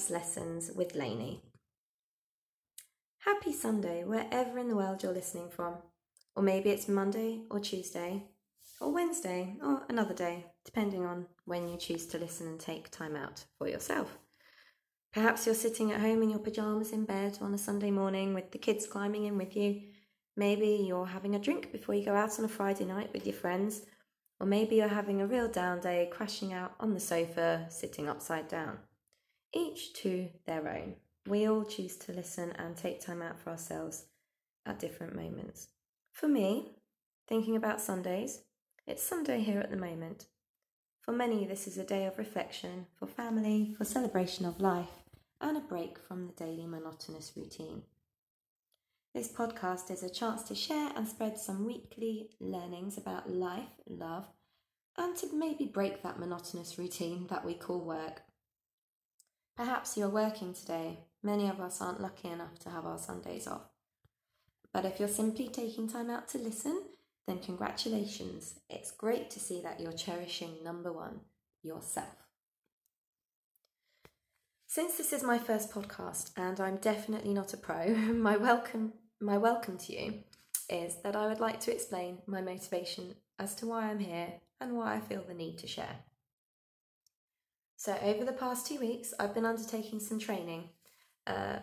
Life's Lessons with Laney. Happy Sunday, wherever in the world you're listening from. Or maybe it's Monday or Tuesday or Wednesday or another day, depending on when you choose to listen and take time out for yourself. Perhaps you're sitting at home in your pyjamas in bed on a Sunday morning with the kids climbing in with you. Maybe you're having a drink before you go out on a Friday night with your friends. Or maybe you're having a real down day, crashing out on the sofa, sitting upside down. Each to their own. We all choose to listen and take time out for ourselves at different moments. For me, thinking about Sundays, it's Sunday here at the moment. For many, this is a day of reflection, for family, for celebration of life, and a break from the daily monotonous routine. This podcast is a chance to share and spread some weekly learnings about life, love, and to maybe break that monotonous routine that we call work. Perhaps you're working today. Many of us aren't lucky enough to have our Sundays off. But if you're simply taking time out to listen, then congratulations. It's great to see that you're cherishing number one, yourself. Since this is my first podcast and I'm definitely not a pro, my welcome my welcome to you is that I would like to explain my motivation as to why I'm here and why I feel the need to share. So, over the past two weeks, I've been undertaking some training. Uh,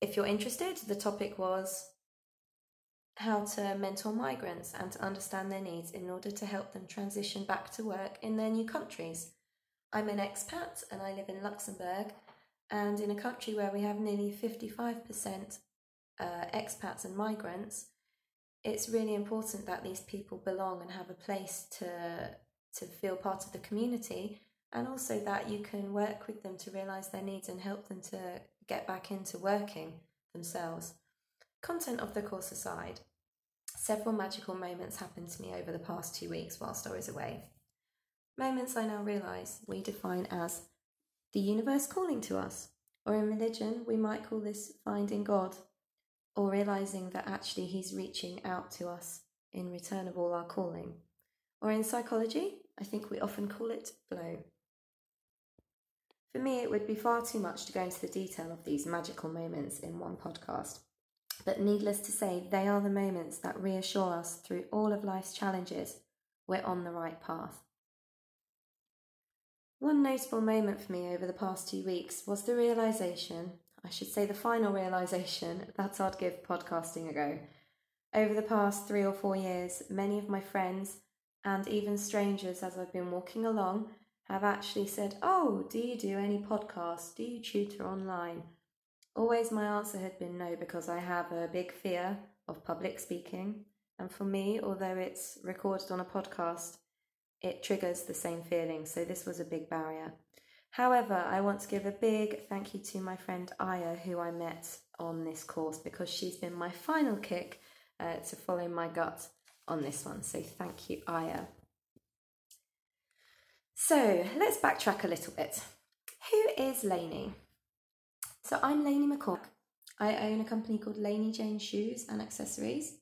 if you're interested, the topic was how to mentor migrants and to understand their needs in order to help them transition back to work in their new countries. I'm an expat and I live in Luxembourg, and in a country where we have nearly 55% uh, expats and migrants, it's really important that these people belong and have a place to to feel part of the community and also that you can work with them to realize their needs and help them to get back into working themselves. Content of the course aside, several magical moments happened to me over the past two weeks whilst I was away. Moments I now realise we define as the universe calling to us, or in religion, we might call this finding God, or realising that actually He's reaching out to us in return of all our calling. Or in psychology, I think we often call it flow. For me, it would be far too much to go into the detail of these magical moments in one podcast. But needless to say, they are the moments that reassure us through all of life's challenges we're on the right path. One notable moment for me over the past two weeks was the realization, I should say the final realization, that I'd give podcasting a go. Over the past three or four years, many of my friends and even strangers, as I've been walking along, have actually said, Oh, do you do any podcasts? Do you tutor online? Always my answer had been no because I have a big fear of public speaking. And for me, although it's recorded on a podcast, it triggers the same feeling. So this was a big barrier. However, I want to give a big thank you to my friend Aya, who I met on this course, because she's been my final kick uh, to follow my gut on this one. So thank you, Aya. So let's backtrack a little bit. Who is Laney? So I'm Laney McCork. I own a company called Laney Jane Shoes and Accessories.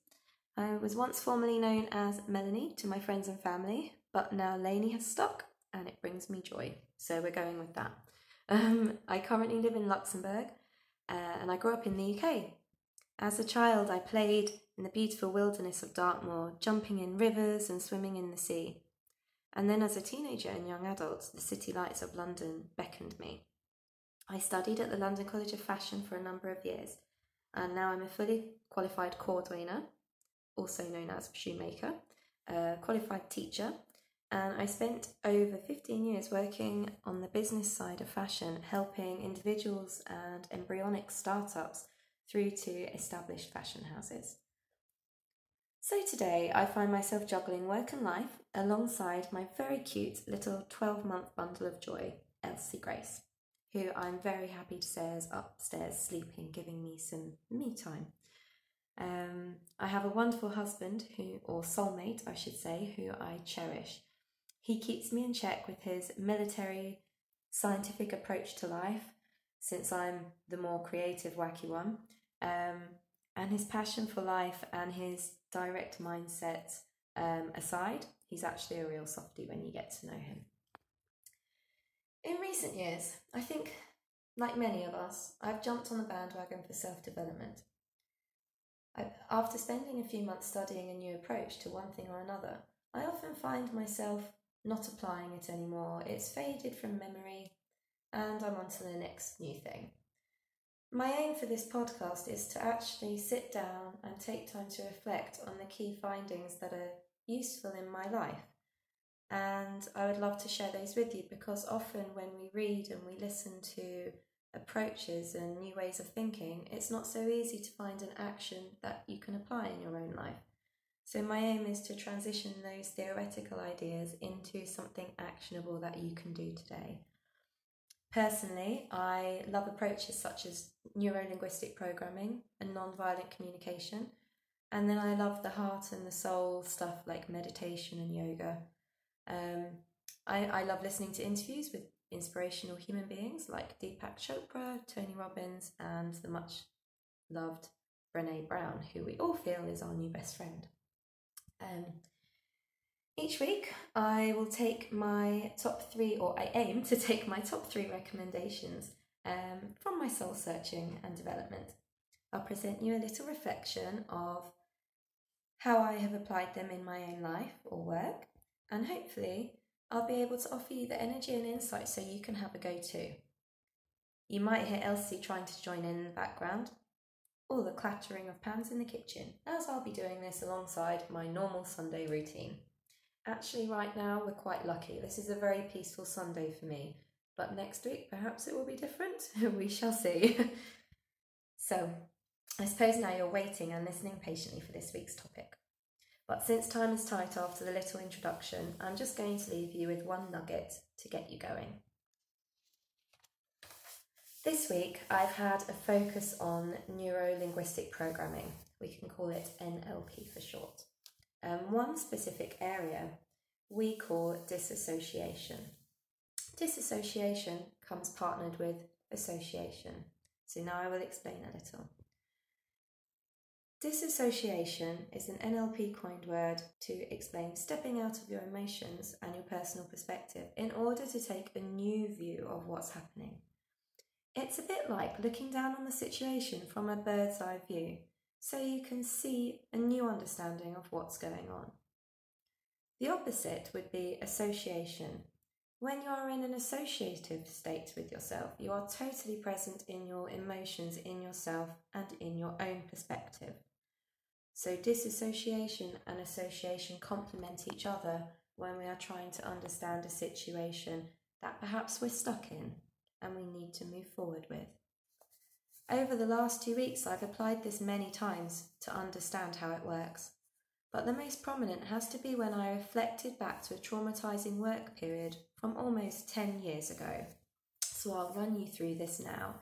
I was once formerly known as Melanie to my friends and family, but now Laney has stuck and it brings me joy. So we're going with that. Um, I currently live in Luxembourg uh, and I grew up in the UK. As a child, I played in the beautiful wilderness of Dartmoor, jumping in rivers and swimming in the sea. And then as a teenager and young adult, the city lights of London beckoned me. I studied at the London College of Fashion for a number of years, and now I'm a fully qualified cordwainer, also known as shoemaker, a qualified teacher, and I spent over 15 years working on the business side of fashion, helping individuals and embryonic startups through to established fashion houses. So today I find myself juggling work and life alongside my very cute little 12 month bundle of joy, Elsie Grace who I'm very happy to say is upstairs sleeping, giving me some me time. Um, I have a wonderful husband who, or soulmate, I should say, who I cherish. He keeps me in check with his military, scientific approach to life, since I'm the more creative, wacky one, um, and his passion for life and his direct mindset um, aside, he's actually a real softie when you get to know him. In recent years, I think like many of us, I've jumped on the bandwagon for self development. After spending a few months studying a new approach to one thing or another, I often find myself not applying it anymore. It's faded from memory, and I'm on to the next new thing. My aim for this podcast is to actually sit down and take time to reflect on the key findings that are useful in my life. And I would love to share those with you because often when we read and we listen to approaches and new ways of thinking, it's not so easy to find an action that you can apply in your own life. So, my aim is to transition those theoretical ideas into something actionable that you can do today. Personally, I love approaches such as neuro linguistic programming and non-violent communication. And then I love the heart and the soul stuff like meditation and yoga. Um, I, I love listening to interviews with inspirational human beings like Deepak Chopra, Tony Robbins, and the much loved Brene Brown, who we all feel is our new best friend. Um, each week, I will take my top three, or I aim to take my top three recommendations um, from my soul searching and development. I'll present you a little reflection of how I have applied them in my own life or work, and hopefully, I'll be able to offer you the energy and insight so you can have a go too. You might hear Elsie trying to join in in the background, or the clattering of pans in the kitchen, as I'll be doing this alongside my normal Sunday routine. Actually, right now, we're quite lucky. This is a very peaceful Sunday for me. But next week, perhaps it will be different. we shall see. so, I suppose now you're waiting and listening patiently for this week's topic. But since time is tight after the little introduction, I'm just going to leave you with one nugget to get you going. This week, I've had a focus on neuro linguistic programming. We can call it NLP for short um, one specific area we call disassociation. Disassociation comes partnered with association. So now I will explain a little. Disassociation is an NLP coined word to explain stepping out of your emotions and your personal perspective in order to take a new view of what's happening. It's a bit like looking down on the situation from a bird's eye view so you can see a new understanding of what's going on. The opposite would be association. When you are in an associative state with yourself, you are totally present in your emotions, in yourself, and in your own perspective. So, disassociation and association complement each other when we are trying to understand a situation that perhaps we're stuck in and we need to move forward with. Over the last two weeks, I've applied this many times to understand how it works. But the most prominent has to be when I reflected back to a traumatizing work period from almost 10 years ago. So I'll run you through this now.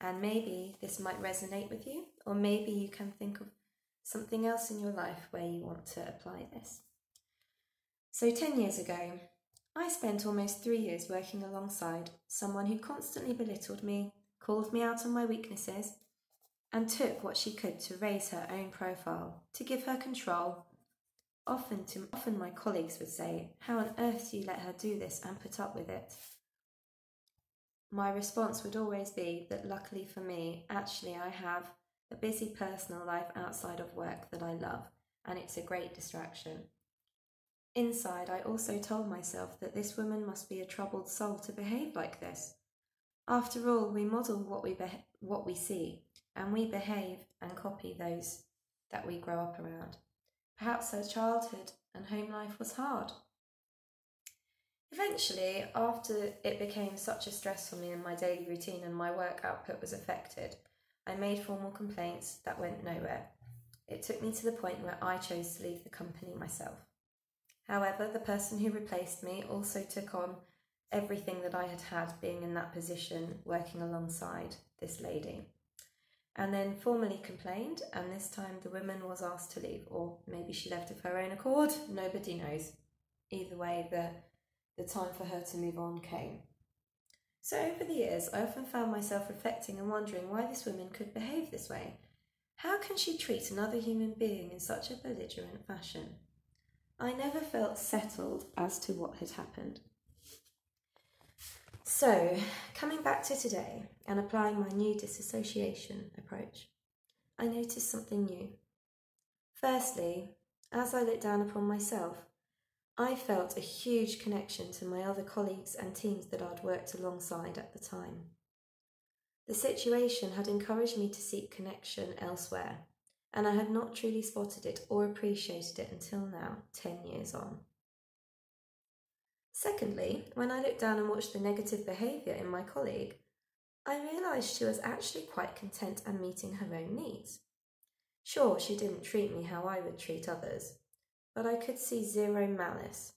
And maybe this might resonate with you, or maybe you can think of something else in your life where you want to apply this. So, 10 years ago, I spent almost three years working alongside someone who constantly belittled me, called me out on my weaknesses, and took what she could to raise her own profile, to give her control. Often, to, often my colleagues would say, How on earth do you let her do this and put up with it? My response would always be that luckily for me, actually, I have a busy personal life outside of work that I love, and it's a great distraction. Inside, I also told myself that this woman must be a troubled soul to behave like this. After all, we model what we, be- what we see, and we behave and copy those that we grow up around. Perhaps her childhood and home life was hard. Eventually, after it became such a stress for me in my daily routine and my work output was affected, I made formal complaints that went nowhere. It took me to the point where I chose to leave the company myself. However, the person who replaced me also took on everything that I had had being in that position, working alongside this lady. And then formally complained, and this time the woman was asked to leave, or maybe she left of her own accord, nobody knows. Either way, the, the time for her to move on came. So, over the years, I often found myself reflecting and wondering why this woman could behave this way. How can she treat another human being in such a belligerent fashion? I never felt settled as to what had happened. So coming back to today and applying my new disassociation approach, I noticed something new. Firstly, as I looked down upon myself, I felt a huge connection to my other colleagues and teams that I'd worked alongside at the time. The situation had encouraged me to seek connection elsewhere, and I had not truly spotted it or appreciated it until now, 10 years on. Secondly, when I looked down and watched the negative behaviour in my colleague, I realised she was actually quite content and meeting her own needs. Sure, she didn't treat me how I would treat others, but I could see zero malice.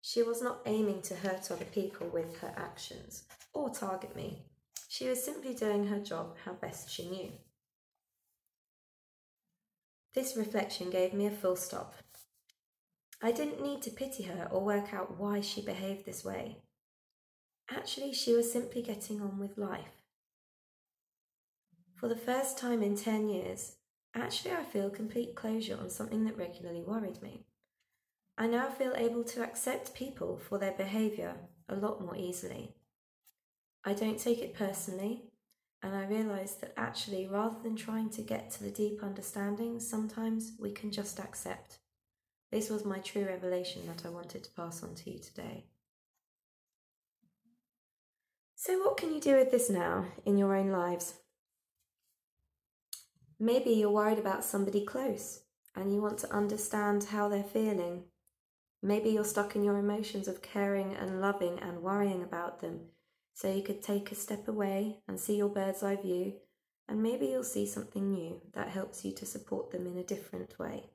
She was not aiming to hurt other people with her actions or target me. She was simply doing her job how best she knew. This reflection gave me a full stop I didn't need to pity her or work out why she behaved this way. Actually, she was simply getting on with life. For the first time in 10 years, actually, I feel complete closure on something that regularly worried me. I now feel able to accept people for their behaviour a lot more easily. I don't take it personally, and I realise that actually, rather than trying to get to the deep understanding, sometimes we can just accept. This was my true revelation that I wanted to pass on to you today. So, what can you do with this now in your own lives? Maybe you're worried about somebody close and you want to understand how they're feeling. Maybe you're stuck in your emotions of caring and loving and worrying about them. So you could take a step away and see your bird's eye view, and maybe you'll see something new that helps you to support them in a different way.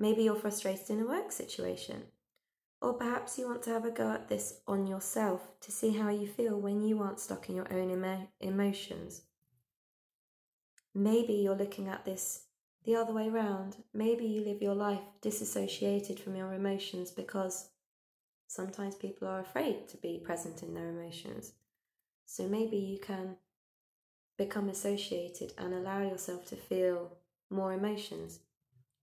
Maybe you're frustrated in a work situation. Or perhaps you want to have a go at this on yourself to see how you feel when you aren't stuck in your own emo- emotions. Maybe you're looking at this the other way round. Maybe you live your life disassociated from your emotions because sometimes people are afraid to be present in their emotions. So maybe you can become associated and allow yourself to feel more emotions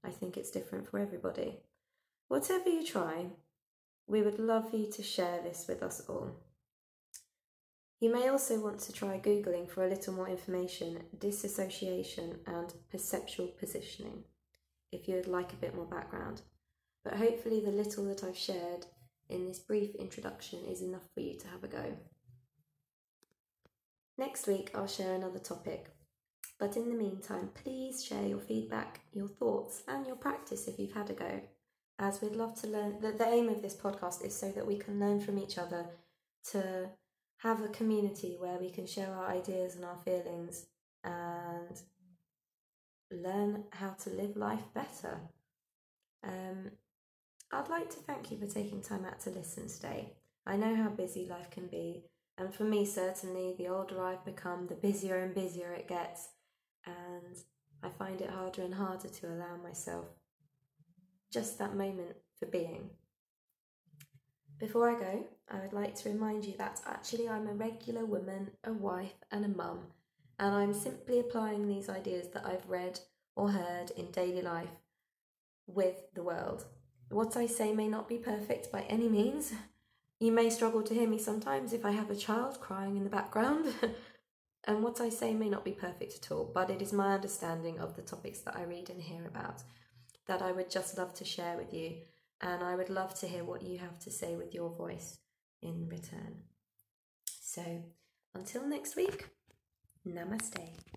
I think it's different for everybody. Whatever you try, we would love you to share this with us all. You may also want to try Googling for a little more information, disassociation and perceptual positioning, if you would like a bit more background. But hopefully, the little that I've shared in this brief introduction is enough for you to have a go. Next week, I'll share another topic but in the meantime, please share your feedback, your thoughts, and your practice if you've had a go, as we'd love to learn. The, the aim of this podcast is so that we can learn from each other to have a community where we can share our ideas and our feelings and learn how to live life better. Um, I'd like to thank you for taking time out to listen today. I know how busy life can be, and for me, certainly, the older I've become, the busier and busier it gets and I find it harder and harder to allow myself just that moment for being. Before I go, I would like to remind you that actually I'm a regular woman, a wife, and a mum, and I'm simply applying these ideas that I've read or heard in daily life with the world. What I say may not be perfect by any means. You may struggle to hear me sometimes if I have a child crying in the background. And what I say may not be perfect at all, but it is my understanding of the topics that I read and hear about that I would just love to share with you. And I would love to hear what you have to say with your voice in return. So until next week, namaste.